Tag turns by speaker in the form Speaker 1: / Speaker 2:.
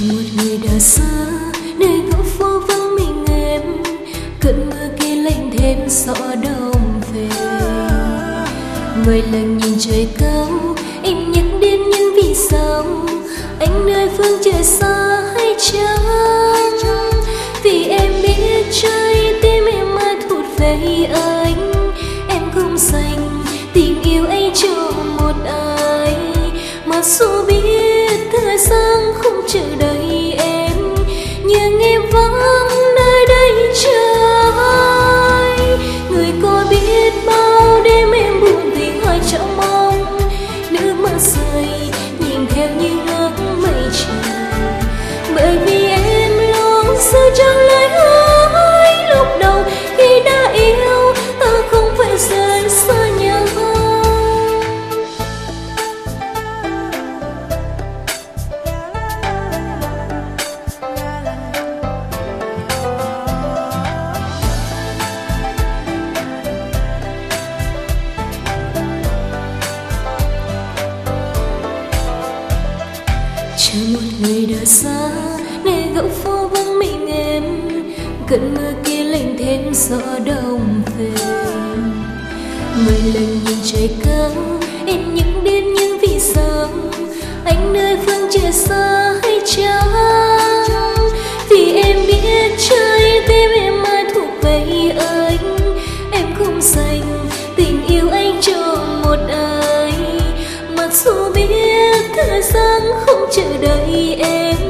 Speaker 1: một người đã xa, nơi góc phố vắng mình em. Cơn mưa kia lạnh thêm gió đông về. Người lần nhìn trời cao, em nhắc đến những vì sao. Anh nơi phương trời xa hay chăng vì em biết trái tim em mãi thuộc về anh. Em không dành tình yêu ấy cho một ai. Mà dù biết thời gian không chờ đợi xưa chẳng trong lời hứa lúc đầu. Khi đã yêu, ta không phải rời xa nhau chờ một người đã xa cơn mưa kia lạnh thêm gió đông về. Mười lần nhìn trời cao em những đêm những vì sao anh nơi phương trời xa hay chăng vì em biết trái tim em mãi thuộc về anh. Em không dành tình yêu anh cho một ai. Mặc dù biết thời gian không chờ đợi em